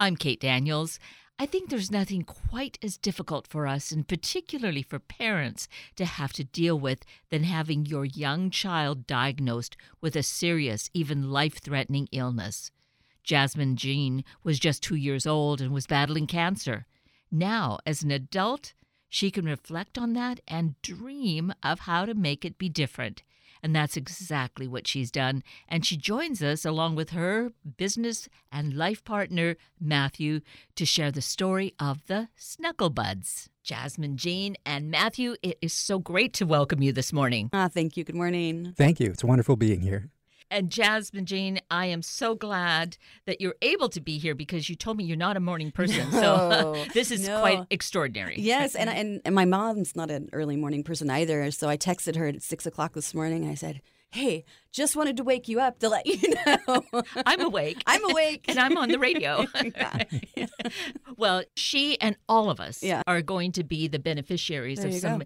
I'm Kate Daniels. I think there's nothing quite as difficult for us, and particularly for parents, to have to deal with than having your young child diagnosed with a serious, even life threatening illness. Jasmine Jean was just two years old and was battling cancer. Now, as an adult, she can reflect on that and dream of how to make it be different. And that's exactly what she's done. And she joins us along with her business and life partner, Matthew, to share the story of the Snugglebuds. Jasmine, Jean, and Matthew, it is so great to welcome you this morning. Ah, thank you. Good morning. Thank you. It's wonderful being here. And Jasmine Jean, I am so glad that you're able to be here because you told me you're not a morning person. No, so this is no. quite extraordinary. Yes, and, and and my mom's not an early morning person either. So I texted her at six o'clock this morning. I said, "Hey, just wanted to wake you up to let you know I'm awake. I'm awake and I'm on the radio. Yeah. well, she and all of us Yeah. are going to be the beneficiaries There of some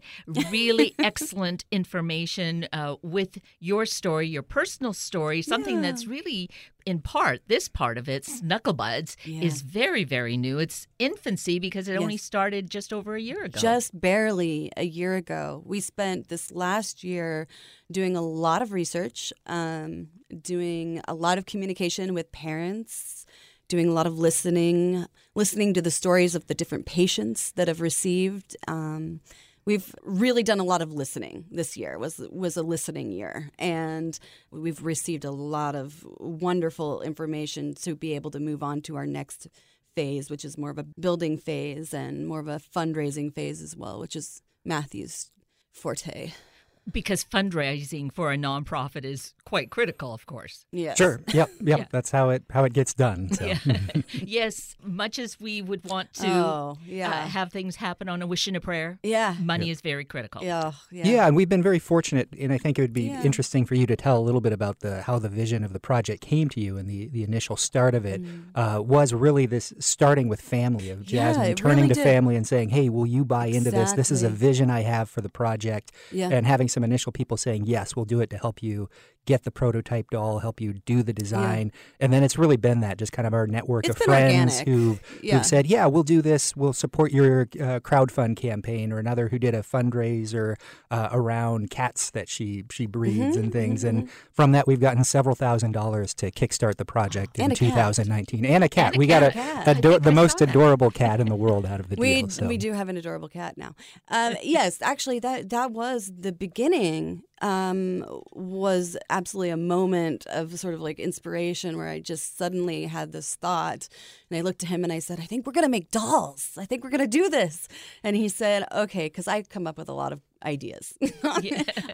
really excellent information uh, with your story, your personal story, something that's really, in part, this part of it, Snugglebuds, Yeah. is very, very new. It's infancy because it only started just over a year ago. Just barely a year ago, we spent this last year doing a lot of research, um, doing a lot of communication with parents, doing a lot of listening, listening to the stories of the different patients that have received. Um, we've really done a lot of listening this year. was was a listening year, and we've received a lot of wonderful information to be able to move on to our next phase, which is more of a building phase and more of a fundraising phase as well, which is Matthew's forte. Because fundraising for a nonprofit is quite critical, of course. Yes. Sure. Yep. Yep. Yeah. That's how it how it gets done. So. yes, much as we would want to Oh, uh, yeah. have things happen on a wish and a prayer, Yeah. money is very critical. Yeah. Yeah. Yeah, and we've been very fortunate, and I think it would be Yeah. interesting for you to tell a little bit about the how the vision of the project came to you, and the the initial start of it uh, was really this starting with family of Mm. Yeah, Jasmine turning really to did. family and saying, "Hey, will you buy into this? This is a vision I have for the project," Yeah. and having some initial people saying, "Yes, we'll do it to help you." Get the prototype doll, help you do the design, and then it's really been that just kind of our network It's of friends who've Yeah. who've said, "Yeah, we'll do this. We'll support your uh, crowdfund campaign," or another who did a fundraiser uh, around cats that she she breeds Mm-hmm, and things. And from that, we've gotten several thousand dollars to kickstart the project in And a cat. 2019, and a cat. And a we cat. got a, Cat. a I do- think the I most that. adorable cat in the world out of the we deal. So. we do have an adorable cat now. Um, yes, actually, that that was the beginning. Um, was absolutely a moment of sort of like inspiration where I just suddenly had this thought, and I looked to him and I said, "I think we're gonna make dolls. I think we're gonna do this." And he said, "Okay," because I come up with a lot of ideas.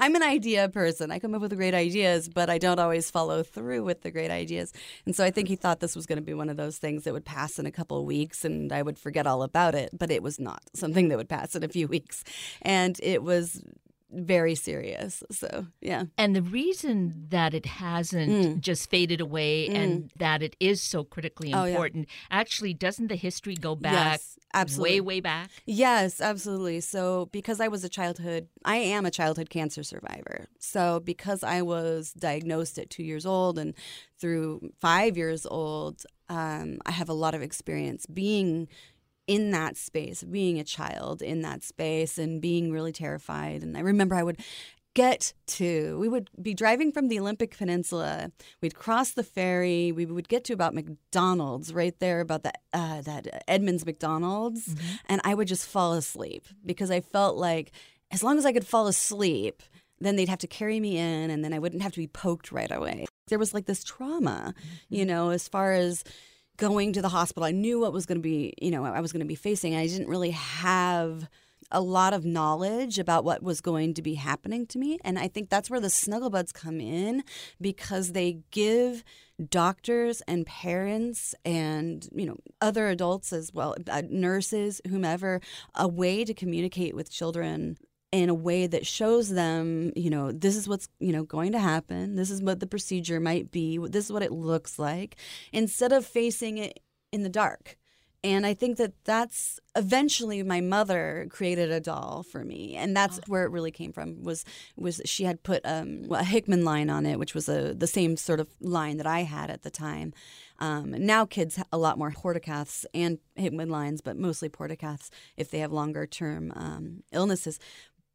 I'm an idea person. I come up with great ideas, but I don't always follow through with the great ideas. And so I think he thought this was going to be one of those things that would pass in a couple of weeks and I would forget all about it. But it was not something that would pass in a few weeks. And it was very serious. So, yeah. And the reason that it hasn't Mm. just faded away and that it is so critically Oh, yeah. important, actually, doesn't the history go back Yes, absolutely. way, way back? Yes, absolutely. So, because I was a childhood, I am a childhood cancer survivor. So, because I was diagnosed at two years old and through five years old, um, I have a lot of experience being in that space, being a child in that space and being really terrified. And I remember I would get to we would be driving from the olympic peninsula. We'd cross the ferry. We would get to about mcdonald's right there about the uh, that edmonds mcdonald's. And i would just fall asleep because i felt like as long as i could fall asleep then they'd have to carry me in and then i wouldn't have to be poked right away. There was like this trauma you know as far as going to the hospital i knew what was going to be you know i was going to be facing i didn't really have a lot of knowledge about what was going to be happening to me. And I think that's where the snuggle buds come in because they give doctors and parents and you know other adults as well uh, nurses whomever a way to communicate with children in a way that shows them, you know, this is what's, you know, going to happen. This is what the procedure might be. This is what it looks like instead of facing it in the dark And I think that that's eventually my mother created a doll for me, and that's where it really came from. Was was she had put um, a Hickman line on it, which was a the same sort of line that I had at the time. Um, now kids a lot more portacaths and Hickman lines, but mostly portacaths if they have longer term um, illnesses.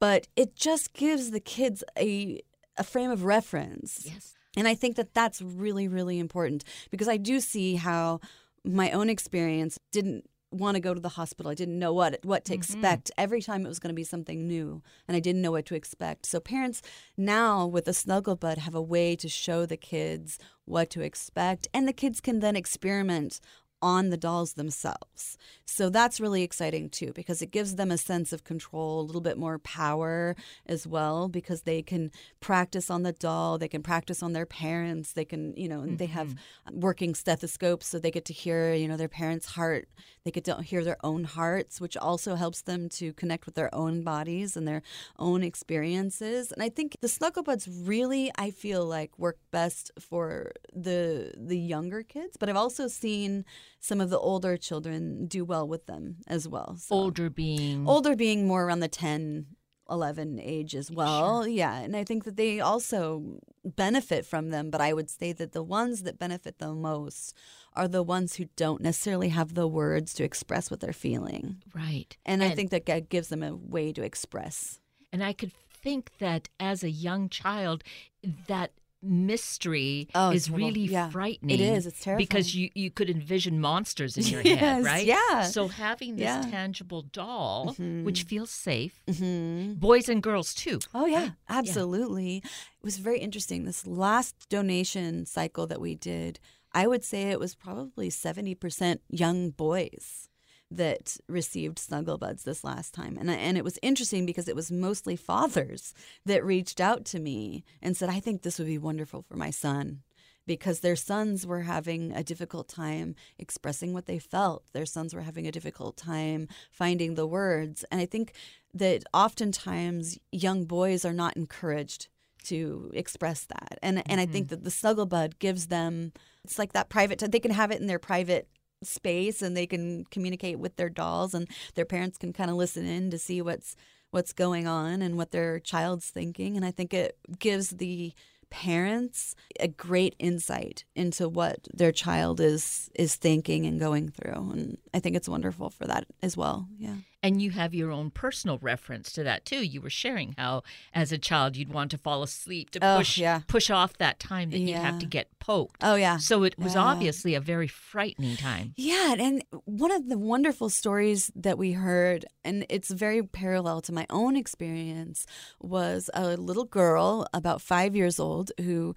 But it just gives the kids a a frame of reference. Yes. And I think that that's really, really important because I do see how my own experience didn't want to go to the hospital. I didn't know what what to mm-hmm. expect every time it was going to be something new, and I didn't know what to expect. So parents now with the Snugglebud have a way to show the kids what to expect, and the kids can then experiment on the dolls themselves. So that's really exciting too because it gives them a sense of control, a little bit more power as well because they can practice on the doll, they can practice on their parents, they can, you know, and they have mm-hmm. working stethoscopes so they get to hear, you know, their parents' heart. They get to hear their own hearts, which also helps them to connect with their own bodies and their own experiences. And I think the Snugglebuds really, I feel like, work best for the the younger kids. But I've also seen some of the older children do well with them as well. So. Older being Older being more around the 10, 11 age as well. Yeah. And I think that they also benefit from them. But I would say that the ones that benefit the most are the ones who don't necessarily have the words to express what they're feeling. right. And, I think that God gives them a way to express. And I could think that as a young child, that mystery Oh, is total- really yeah. frightening. It is. It's Because you, you could envision monsters in your Yes, head, right? yeah. So having this Yeah. tangible doll, which feels safe, Mm-hmm. boys and girls too. Oh yeah, right? absolutely. It was very interesting. This last donation cycle that we did, I would say it was probably 70% young boys that received Snugglebuds this last time. And and it was interesting because it was mostly fathers that reached out to me and said, "I think this would be wonderful for my son." Because their sons were having a difficult time expressing what they felt. Their sons were having a difficult time finding the words. And I think that oftentimes young boys are not encouraged to express that. And and I think mm-hmm. that the Snugglebud gives them it's like that private time. They can have it in their private space and they can communicate with their dolls and their parents can kind of listen in to see what's what's going on and what their child's thinking and I think it gives the parents a great insight into what their child is is thinking and going through and I think it's wonderful for that as well. Yeah. And you have your own personal reference to that too. You were sharing how, as a child, you'd want to fall asleep to Oh, push yeah. push off that time that you'd have to get poked. Oh yeah. So it was Yeah. obviously a very frightening time. Yeah, and one of the wonderful stories that we heard, and it's very parallel to my own experience, was a little girl about five years old who.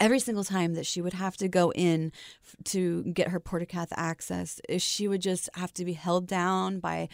Every single time that she would have to go in f- to get her portacath access, she would just have to be held down by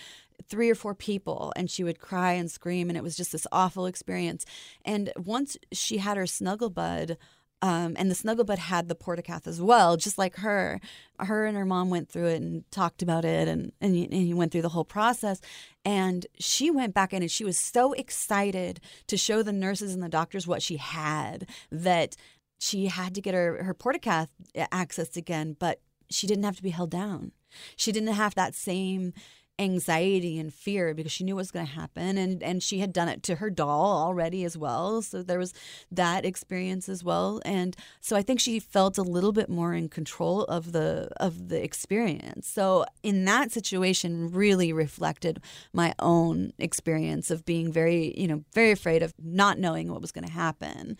three or four people and she would cry and scream and it was just this awful experience. And once she had her snugglebud, um, and the snuggle bud had the portacath as well, just like her. Her and her mom went through it and talked about it, and and and you went through the whole process. And she went back in, and she was so excited to show the nurses and the doctors what she had that she had to get her her portacath eh, accessed again, but she didn't have to be held down. She didn't have that same anxiety and fear because she knew what was going to happen and and she had done it to her doll already as well so there was that experience as well and so i think she felt a little bit more in control of the of the experience so in that situation really reflected my own experience of being very you know very afraid of not knowing what was going to happen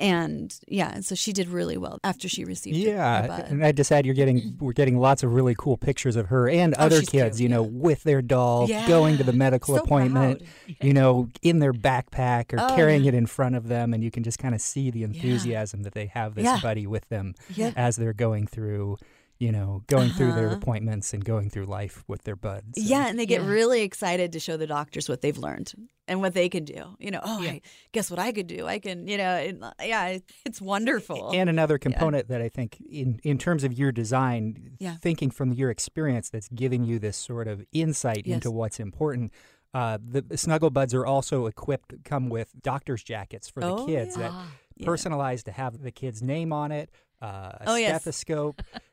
and yeah so she did really well after she received Yeah, bud. and I just add you're getting we're getting lots of really cool pictures of her and Oh, other kids, cute, you know, with their doll, Yeah, going to the medical so appointment, proud. you know, in their backpack or Oh, carrying it in front of them, and you can just kind of see the enthusiasm that they have this Yeah. buddy with them Yeah. as they're going through, you know, going through their Uh-huh. appointments and going through life with their buds. So- Yeah, and they get Yeah. really excited to show the doctors what they've learned and what they can do. You know, oh, Yeah. I guess what I could do. I can, you know, and, uh, yeah, it- it's wonderful. And another component that I think, in, in terms of your design, Yeah. thinking from your experience, that's giving you this sort of insight Yes. into what's important. Uh, the Snugglebuds are also equipped, come with doctor's jackets for the Oh, kids yeah. that Yeah. personalized to have the kid's name on it, uh, a Oh, yes.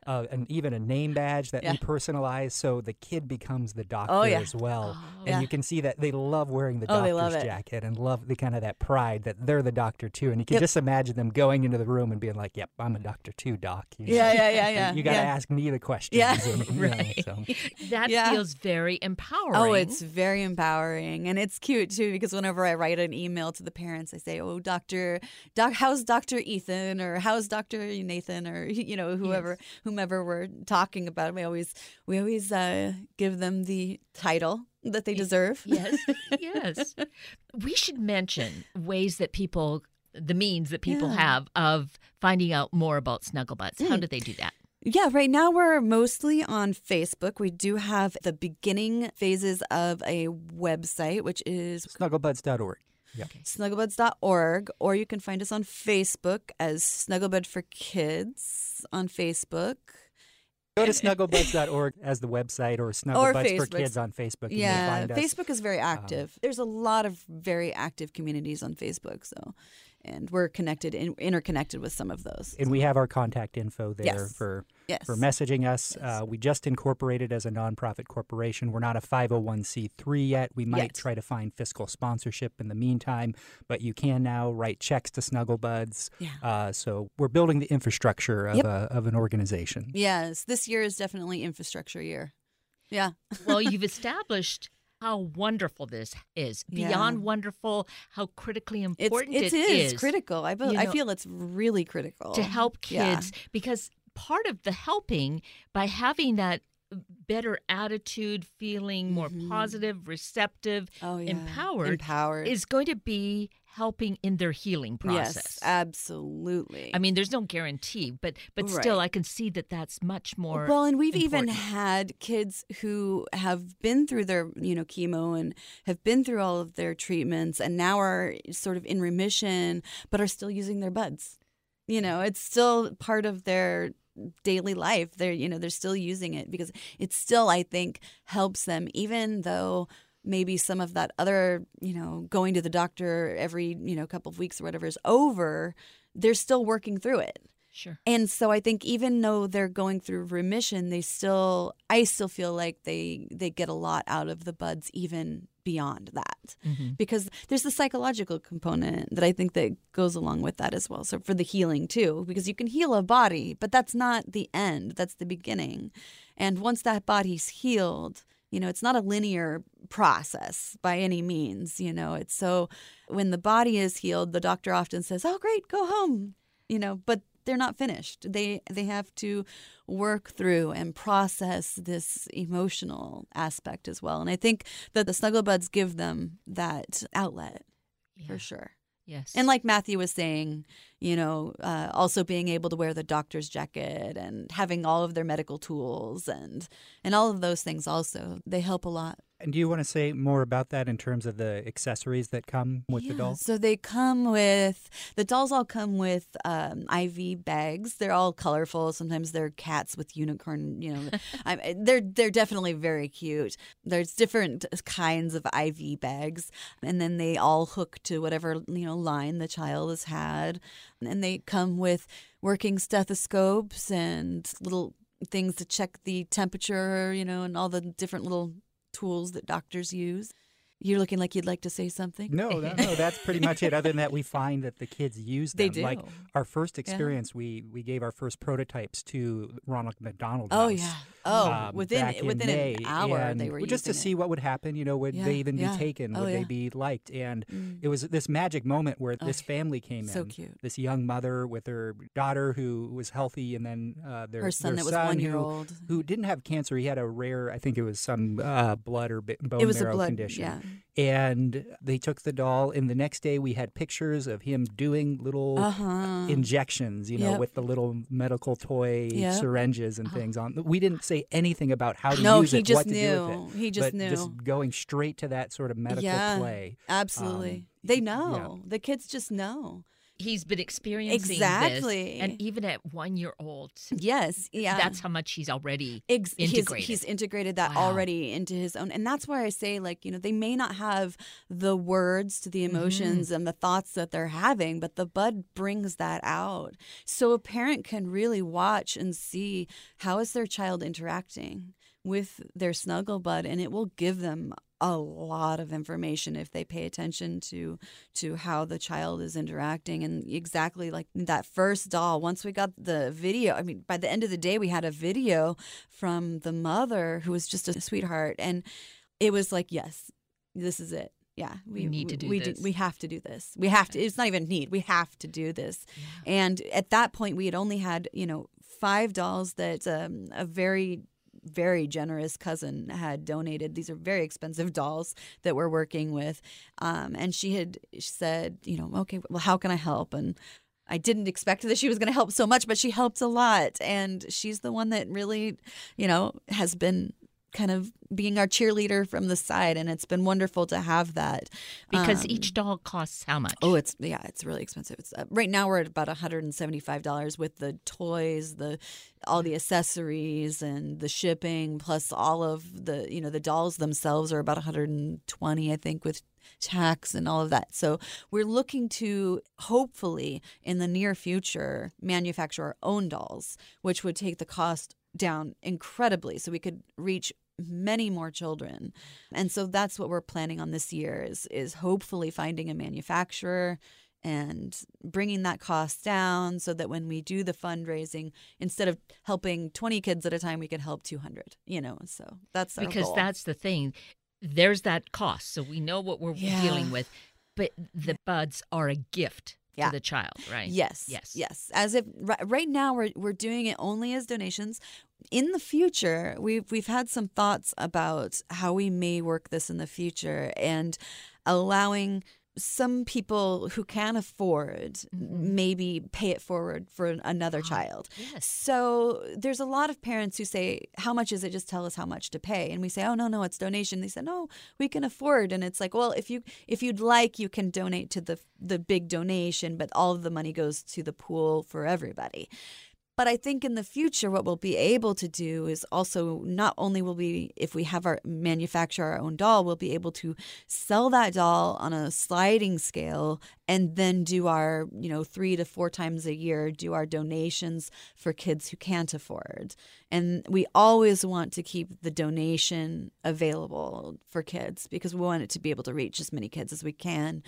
Stethoscope, uh, and even a name badge that Yeah. we personalize, so the kid becomes the doctor Oh, yeah. as well. Oh. And Yeah. you can see that they love wearing the Oh, doctor's love jacket and love the kind of that pride that they're the doctor too. And you can Yep. just imagine them going into the room and being like, "Yep, I'm a doctor too, doc." You know? Yeah, yeah, yeah, yeah. You got to yeah. ask me the questions. Yeah. I mean, you know, Right. so. That Yeah. feels very empowering. Oh, it's very empowering, and it's cute too because whenever I write an email to the parents, I say, "Oh, Doctor, Doc, how's Doctor Ethan, or how's Doctor Nathan, or you know, whoever, whomever we're talking about." We always, we always uh, give them the title that they deserve. yes, yes. We should mention ways that people, the means that people Yeah. have of finding out more about Snugglebuds. How Mm. do they do that? Yeah, right now we're mostly on Facebook. We do have the beginning phases of a website, which is Snugglebuds.org. Yep. snugglebuds.org, or you can find us on Facebook as Snugglebud for Kids on Facebook. Go to snugglebuds.org as the website or Snugglebuds for Kids on Facebook. Yeah, find us. Um, Facebook is very active. There's a lot of very active communities on Facebook, so and we're connected in, interconnected with some of those. And we have our contact info there Yes. for yes. for messaging us. Yes. Uh, we just incorporated as a nonprofit corporation. We're not a 501c3 yet. We might Yet. try to find fiscal sponsorship in the meantime, but you can now write checks to Snugglebuds. Yeah. Uh, so we're building the infrastructure of, Yep. a, of an organization. Yes, this year is definitely infrastructure year. Yeah. Well, you've established how wonderful this is. Yeah. Beyond wonderful, how critically It's, important it it is, is critical. I, be- You I feel it's really critical to help Yeah. kids because part of the helping by having that better attitude, feeling more Mhm. positive, receptive, Oh, yeah. empowered Empowered. is going to be helping in their healing process. Yes, absolutely. I mean, there's no guarantee, but but still, I can see that that's much more. Well, and we've even had kids who have been through their, you know, chemo and have been through all of their treatments and now are sort of in remission, but are still using their buds. You know, it's still part of their daily life. They're, you know, they're still using it because it still, I think, helps them, even though maybe some of that other, you know, going to the doctor every, you know, couple of weeks or whatever is over. They're still working through it. sure. And so I think even though they're going through remission, they still I still feel like they they get a lot out of the buds even beyond that. Mhm. Because there's the psychological component that I think that goes along with that as well. So for the healing too, because you can heal a body, but that's not the end, that's the beginning. And once that body's healed, you know, it's not a linear process by any means, you know. It's so when the body is healed, the doctor often says, "Oh, great, go home." You know, but they're not finished. They they have to work through and process this emotional aspect as well. And I think that the Snugglebuds give them that outlet Yeah. for sure. Yes. And like Matthew was saying, you know, uh, also being able to wear the doctor's jacket and having all of their medical tools and and all of those things also they help a lot. And do you want to say more about that in terms of the accessories that come with the Yeah, doll? So they come with the dolls. All come with um, IV bags. They're all colorful. Sometimes they're cats with unicorn. You know, I, they're they're definitely very cute. There's different kinds of IV bags, and then they all hook to whatever you know line the child has had, and they come with working stethoscopes and little things to check the temperature. You know, and all the different little tools that doctors use. You're looking like you'd like to say something. No, no, no, that's pretty much it. Other than that, we find that the kids use them. They do. Like our first experience, we we gave our first prototypes to Ronald McDonald. Oh yeah. Oh, um, within within May, an hour and they were just to using see what would happen. You know, would Yeah, they even yeah. be taken? Oh, would yeah. they be liked? And it. Mm. it was this magic moment where this Oh, family came so in. So cute. This young mother with her daughter who was healthy, and then uh, their Her son their that was son one who- year old. who didn't have cancer. He had a rare, I think it was some uh, blood or bone It was a marrow blood. condition. Yeah. And they took the doll, and the next day we had pictures of him doing little Uh huh. injections, you know, Yep. with the little medical toy Yep. syringes and Oh. things on. We didn't say anything about how to No, use he it, just what to do with knew. it. He just but knew. just going straight to that sort of medical Yeah. play. Absolutely. um, they yeah. know. The kids just know. He's been experiencing Exactly. and even at one year old, Yes, yeah. that's how much he's already Ex- he's- integrated. He's, integrated that Wow. already into his own. And that's why I say, like, you know, they may not have the words to the Mm-hmm. emotions and the thoughts that they're having, but the bud brings that out. So a parent can really watch and see how is their child interacting with their snuggle bud, and it will give them a lot of information if they pay attention to to how the child is interacting and exactly like that first doll. Once we got the video i mean by the end of the day we had a video from the mother who was just a sweetheart and it was like yes this is it. Yeah We need to do we this. we have to do this. We have to it's not even need we have to do this. And at that point we had only had you know five dolls that um, a very very generous cousin had donated. These are very expensive dolls that we're working with. Um, and she had said, you know, okay, well, how can I help? And I didn't expect that she was going to help so much, but she helped a lot. And she's the one that really, you know, has been kind of being our cheerleader from the side. And it's been wonderful to have that. because Um, each doll costs how much? Oh, it's yeah, it's really expensive. It's uh, right now we're at about one hundred and seventy five dollars with the toys, the all the accessories, and the shipping, plus all of the you know the dolls themselves are about one hundred and twenty, I think, with tax and all of that. So we're looking to hopefully in the near future manufacture our own dolls, which would take the cost down incredibly, so we could reach many more children. And so that's what we're planning on this year is is hopefully finding a manufacturer and bringing that cost down so that when we do the fundraising instead of helping 20 kids at a time we can help 200 you know so that's our because that's the thing. There's that cost, so we know what we're Yeah. dealing with. But the buds are a gift Yeah. to the child, right? Yes. Yes. Yes. As if right, right now we're we're doing it only as donations. In the future, we've we've had some thoughts about how we may work this in the future and allowing some people who can afford Mm-hmm. maybe pay it forward for another Ah, child. Yes. So there's a lot of parents who say, "How much is it? Just tell us how much to pay." And we say, "Oh no, no, it's donation." They say, "No, we can afford." And it's like, "Well, if you if you'd like, you can donate to the the big donation, but all of the money goes to the pool for everybody." But I think in the future, what we'll be able to do is also not only will we, if we have our manufacture our own doll, we'll be able to sell that doll on a sliding scale and then do our, you know, three to four times a year, do our donations for kids who can't afford. And we always want to keep the donation available for kids because we want it to be able to reach as many kids as we can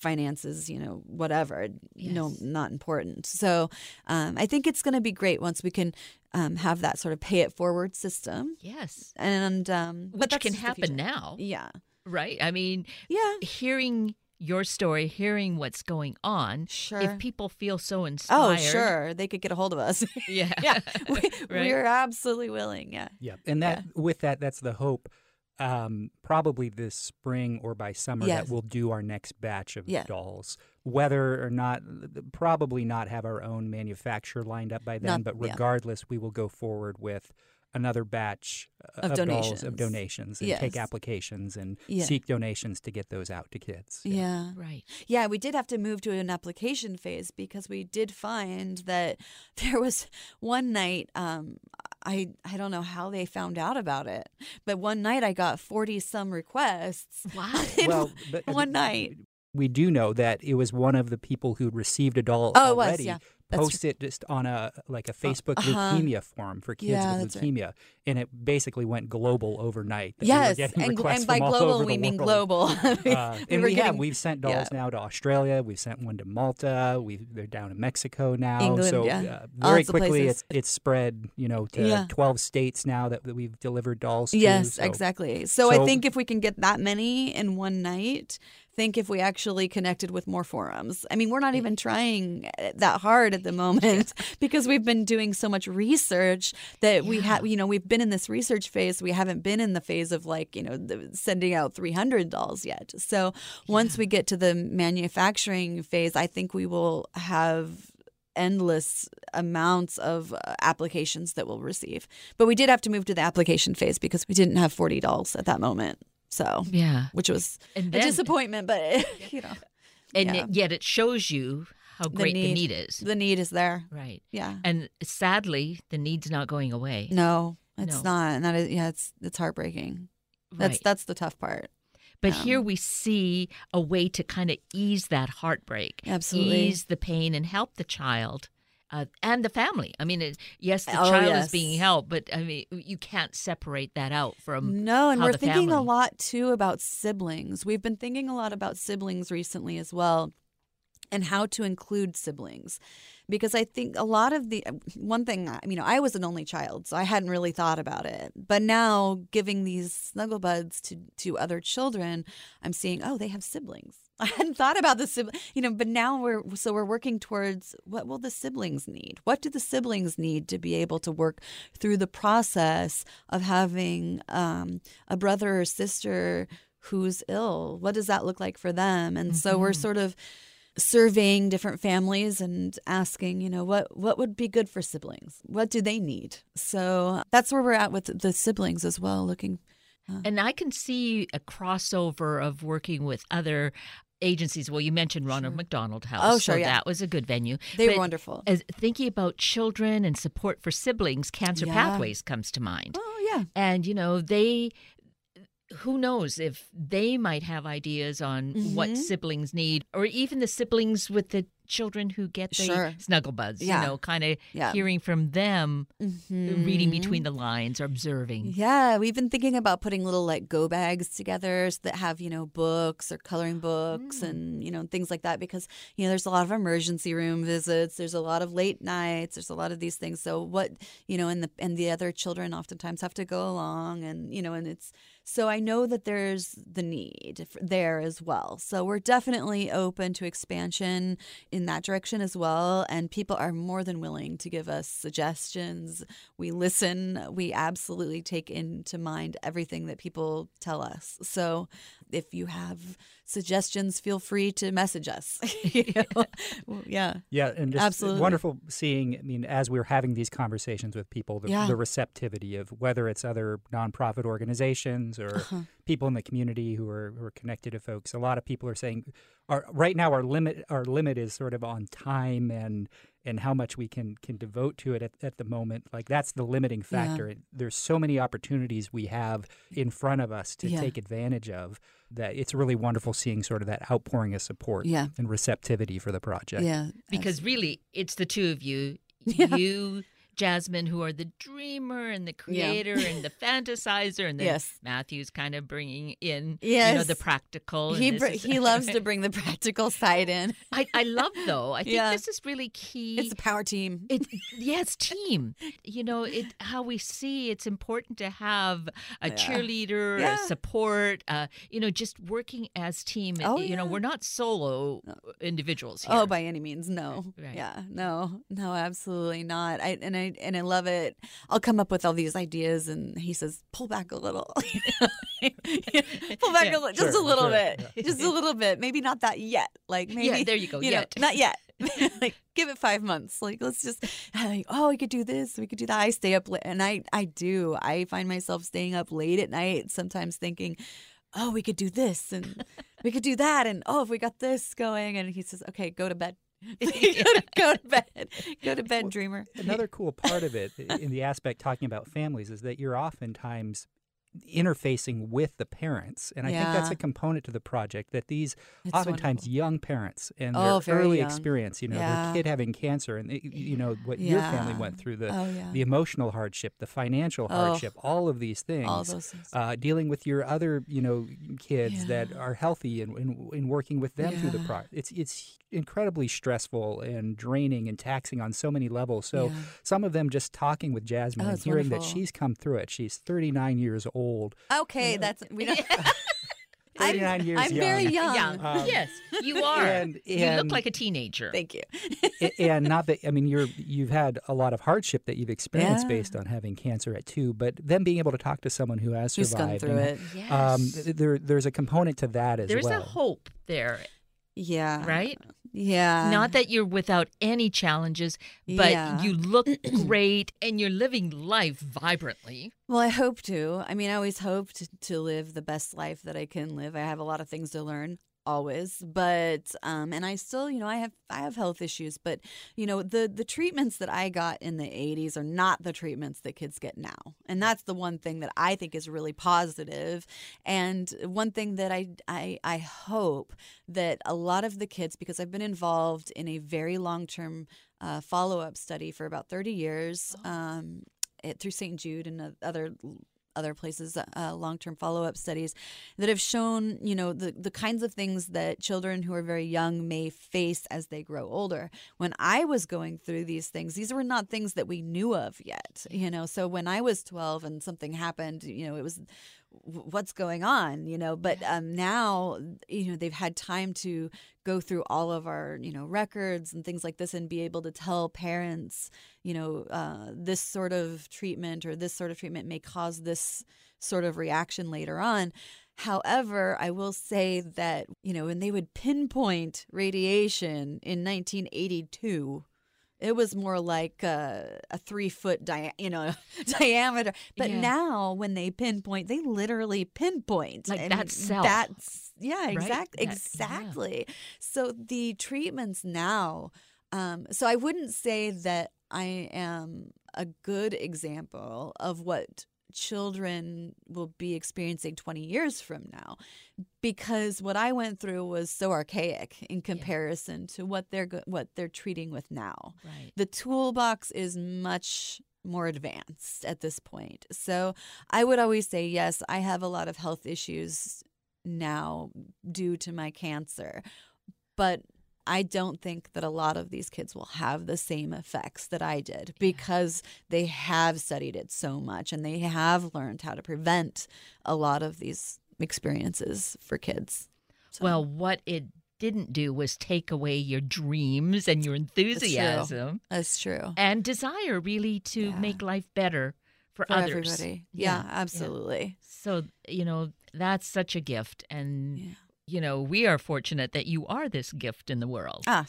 finances, you know, whatever, no, Yes. not important. So um, I think it's going to be great once we can um, have that sort of pay it forward system. Yes. And um, Which can happen now, Yeah, right? I mean, yeah, hearing your story, hearing what's going on, sure. if people feel so inspired. oh, sure, they could get a hold of us. Yeah. yeah, we, Right? we're absolutely willing. Yeah, Yeah, and that with that, that's the hope. Um, probably this spring or by summer Yes. that we'll do our next batch of Yeah. dolls. Whether or not, probably not have our own manufacturer lined up by then, Not- but yeah. regardless, we will go forward with another batch uh, Of donations. of donations and Yes. take applications and Yeah. seek donations to get those out to kids. yeah. Right. Yeah, we did have to move to an application phase because we did find that there was one night. Um, I I don't know how they found out about it, but one night I got forty some requests. Wow. Well, but one night. We do know that it was one of the people who'd received a doll Oh, it was, already yeah. Post it just on a like a Facebook uh-huh. leukemia forum for kids Yeah, with that's right. leukemia, and it basically went global overnight. that we Yes, and, and by global we mean global. Uh, and we have we've sent dolls yeah. now to Australia. We've sent one to Malta. We they're down in Mexico now. England, so yeah. uh, very quickly it's it's spread you know to twelve states now that, that we've delivered dolls. to. Yes, so- exactly. So, I think if we can get that many in one night, think if we actually connected with more forums. I mean, we're not even trying uh, that hard at the moment because we've been doing so much research that we have, you know, we've been in this research phase. We haven't been in the phase of like, you know, the, sending out 300 dolls yet. So once we get to the manufacturing phase, I think we will have endless amounts of uh, applications that we'll receive. But we did have to move to the application phase because we didn't have 40 dolls at that moment. So, Yeah. which was And a disappointment, but you know. and yeah. yet- yet it shows you how great the need. need is. The need is there. Right. Yeah. And sadly, the need's not going away. No, it's No. not. And that is yeah, it's it's heartbreaking. That's Right. that's the tough part. But um, here we see a way to kind of ease that heartbreak, Absolutely. ease the pain, and help the child. Uh, and the family. I mean, it, yes, the Oh, child yes. is being helped, but I mean, you can't separate that out from No, and we're thinking a lot too about siblings. We've been thinking a lot about siblings recently as well and how to include siblings. Because I think a lot of the one thing, I mean, I was an only child, so I hadn't really thought about it. But now giving these snuggle buds to, to other children, I'm seeing, oh, they have siblings. I hadn't thought about the sibling, you know, but now we're so we're working towards what will the siblings need? What do the siblings need to be able to work through the process of having um, a brother or sister who's ill? What does that look like for them? And so we're Mhm. sort of surveying different families and asking, you know, what what would be good for siblings? What do they need? So that's where we're at with the siblings as well, looking And I can see a crossover of working with other agencies. Well, you mentioned Ronald Sure. McDonald House. Oh, sure, so yeah. that was a good venue. they were wonderful. As thinking about children and support for siblings, Cancer Yeah. Pathways comes to mind. Oh yeah. And, you know, they, who knows if they might have ideas on what Mhm. siblings need, or even the siblings with the children who get the Sure. snuggle buds, Yeah. you know, kind of Yeah. hearing from them, reading Mhm. between the lines or observing. Yeah, we've been thinking about putting little like go bags together that have, you know, books or coloring books Mm. and, you know, things like that because, you know, there's a lot of emergency room visits, there's a lot of late nights, there's a lot of these things. So what, you know, and the and the other children oftentimes have to go along and, you know, and it's so I know that there's the need there as well. So we're definitely open to expansion in that direction as well. And people are more than willing to give us suggestions. We listen. We absolutely take into mind everything that people tell us. So if you have suggestions, feel free to message us. You know? Yeah. Yeah, and just Absolutely. wonderful seeing. I mean, as we're having these conversations with people, the, Yeah. the receptivity of whether it's other nonprofit organizations or Uh-huh. people in the community who are who are connected to folks. A lot of people are saying, our, right now our limit our limit is sort of on time and and how much we can can devote to it at, at the moment. Like that's the limiting Yeah. factor. There's so many opportunities we have in front of us to Yeah. take advantage of that it's really wonderful seeing sort of that outpouring of support Yeah. and receptivity for the project. Yeah. Because really, it's the two of you, Yeah. you, Jasmine, who are the dreamer and the Yeah. creator and the fantasizer, and then Yes. Matthew's kind of bringing in, you know, the practical. he br- is- he loves to bring the practical side in. I, I love though. I think Yeah. this is really key. It's a power team. It yeah, it's team. You know, it how we see it's important to have a Yeah. cheerleader, Yeah. a support. Uh, you know, just working as team. Oh, you know, we're not solo individuals here. Oh, by any means, no. Right. Yeah, no, no, absolutely not. I and I and I love it. I'll come up with all these ideas, and he says, "Pull back a little, pull back Yeah, a little, just sure, a little sure, bit, just a little bit. Maybe not that yet. Like maybe yeah, there you go. you know, yet. not yet. like give it five months. Like let's just like, oh, we could do this, we could do that. I stay up late, and I I do. I find myself staying up late at night, sometimes thinking, oh, we could do this and we could do that, and oh, if we got this going, and he says, okay, go to bed. go, to, go to bed. Go to bed, dreamer. Another cool part of it in the aspect talking about families is that you're oftentimes interfacing with the parents and i think that's a component to the project that these It's oftentimes wonderful. young parents and Oh, their early young. experience you know Yeah. their kid having cancer and it- you know what your family went through the Oh yeah. the emotional hardship the financial Oh. hardship all of these things all things. uh, dealing with your other, you know, kids that are healthy and, and, and working with them through the Yeah. process. It's it's incredibly stressful and draining and taxing on so many levels. So Yeah. some of them just talking with Jasmine Oh, and hearing that she's come through it. She's 39 years old. Okay, that's we don't. 39 I'm, years I'm young. very young. Young. Um, yes, you are. and- you look like a teenager. Thank you. And not that I mean you're you've had a lot of hardship that you've experienced Yeah. based on having cancer at two, but then being able to talk to someone who has Who's gone survived. through and, it? yes. Um, th- there there's a component to that as There's well. There's a hope there, Yeah. right? Yeah. Not that you're without any challenges, but Yeah. you look great and you're living life vibrantly. Well, I hope to. I mean, I always hope to, to live the best life that I can live. I have a lot of things to learn always, but um, and I still, you know, I have I have health issues, but you know, the the treatments that I got in the '80s are not the treatments that kids get now, and that's the one thing that I think is really positive, and one thing that I I I hope that a lot of the kids, because I've been involved in a very long term uh, follow up study for about 30 years. Um, it, through St. Jude and other other places, uh, long term follow up studies that have shown, you know, the, the kinds of things that children who are very young may face as they grow older. When I was going through these things, these were not things that we knew of yet, you know. So when I was 12 and something happened, you know, it was what's going on you know? But um, now you know they've had time to go through all of our you know records and things like this and be able to tell parents you know uh, this sort of treatment or this sort of treatment may cause this sort of reaction later on. However, I will say that, you know, when they would pinpoint radiation in 1982, it was more like a, a three foot dia- you know diameter. But yeah. now when they pinpoint, they literally pinpoint. Like and that cell. That's yeah, exactly, right? exactly. Yeah. So the treatments now. Um, so I wouldn't say that I am a good example of what children will be experiencing 20 years from now because what I went through was so archaic in comparison yeah. to what they're what they're treating with now. Right. The toolbox is much more advanced at this point. So I would always say yes, I have a lot of health issues now due to my cancer. But I don't think that a lot of these kids will have the same effects that I did because they have studied it so much and they have learned how to prevent a lot of these experiences for kids. So. Well, what it didn't do was take away your dreams and your enthusiasm. That's true. That's true. And desire really to yeah. make life better for, for others. Everybody. Yeah, yeah absolutely. Yeah. So, you know, that's such a gift and you know, we are fortunate that you are this gift in the world. Ah,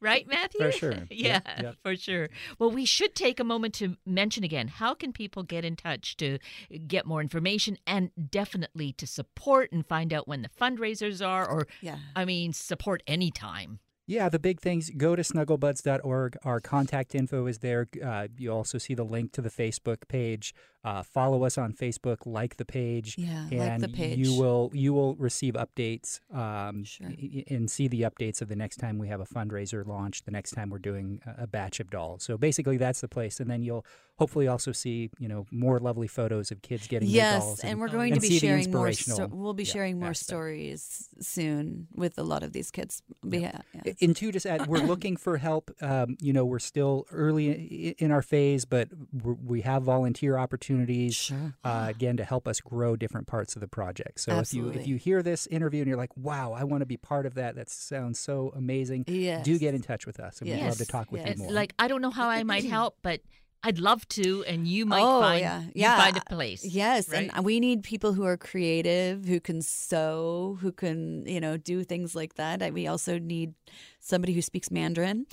Right, Matthew? For sure. yeah, yep, yep. for sure. Well, we should take a moment to mention again how can people get in touch to get more information and definitely to support and find out when the fundraisers are, or, yeah. I mean, support anytime. Yeah, the big things go to snugglebuds.org. Our contact info is there. Uh, you also see the link to the Facebook page. Uh, follow us on Facebook, like the page, yeah, and like the page. you will you will receive updates um, sure. and see the updates of the next time we have a fundraiser launch, the next time we're doing a batch of dolls. So basically, that's the place, and then you'll hopefully also see you know more lovely photos of kids getting yes, dolls. and, and we're going and to be sharing more. Sto- we'll be yeah, sharing more stories soon with a lot of these kids. Yeah. yeah. And to just add, we're looking for help. Um, you know, we're still early in our phase, but we have volunteer opportunities opportunities sure. uh, again to help us grow different parts of the project. So Absolutely. if you if you hear this interview and you're like, wow, I want to be part of that. That sounds so amazing. Yes. Do get in touch with us, and yes. we'd love to talk with yes. you more. Like I don't know how I might help, but I'd love to, and you might oh, find yeah. you yeah. find a uh, place. Yes, right? and we need people who are creative, who can sew, who can you know do things like that. We also need somebody who speaks Mandarin.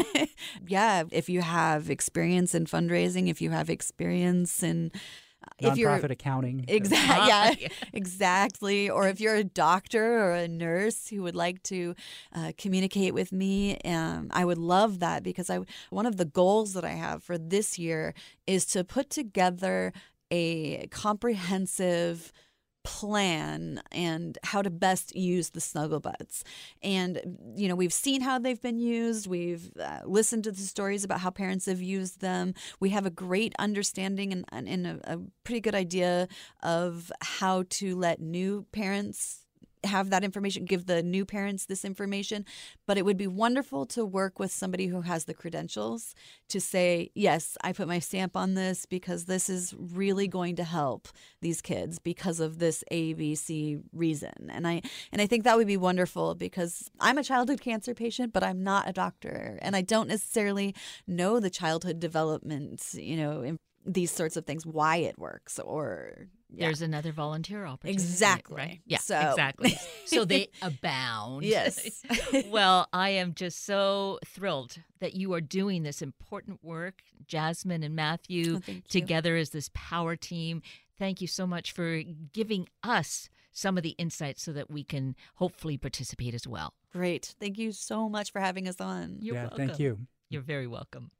yeah, if you have experience in fundraising, if you have experience in if you're accounting. Exactly. Yeah, exactly. Or if you're a doctor or a nurse who would like to uh, communicate with me, um, I would love that because I one of the goals that I have for this year is to put together a comprehensive plan and how to best use the snuggle buds. And, you know, we've seen how they've been used. We've uh, listened to the stories about how parents have used them. We have a great understanding and, and a, a pretty good idea of how to let new parents have that information, give the new parents this information. But it would be wonderful to work with somebody who has the credentials to say, yes, I put my stamp on this because this is really going to help these kids because of this ABC reason. And I and I think that would be wonderful because I'm a childhood cancer patient, but I'm not a doctor, and I don't necessarily know the childhood development, you know, these sorts of things, why it works, or yeah. there's another volunteer opportunity. Exactly. Right. Yeah. So. Exactly. so they abound. Yes. well, I am just so thrilled that you are doing this important work, Jasmine and Matthew oh, together as this power team. thank you so much for giving us some of the insights so that we can hopefully participate as well. Great. Thank you so much for having us on. You're yeah, welcome. thank you. You're very welcome.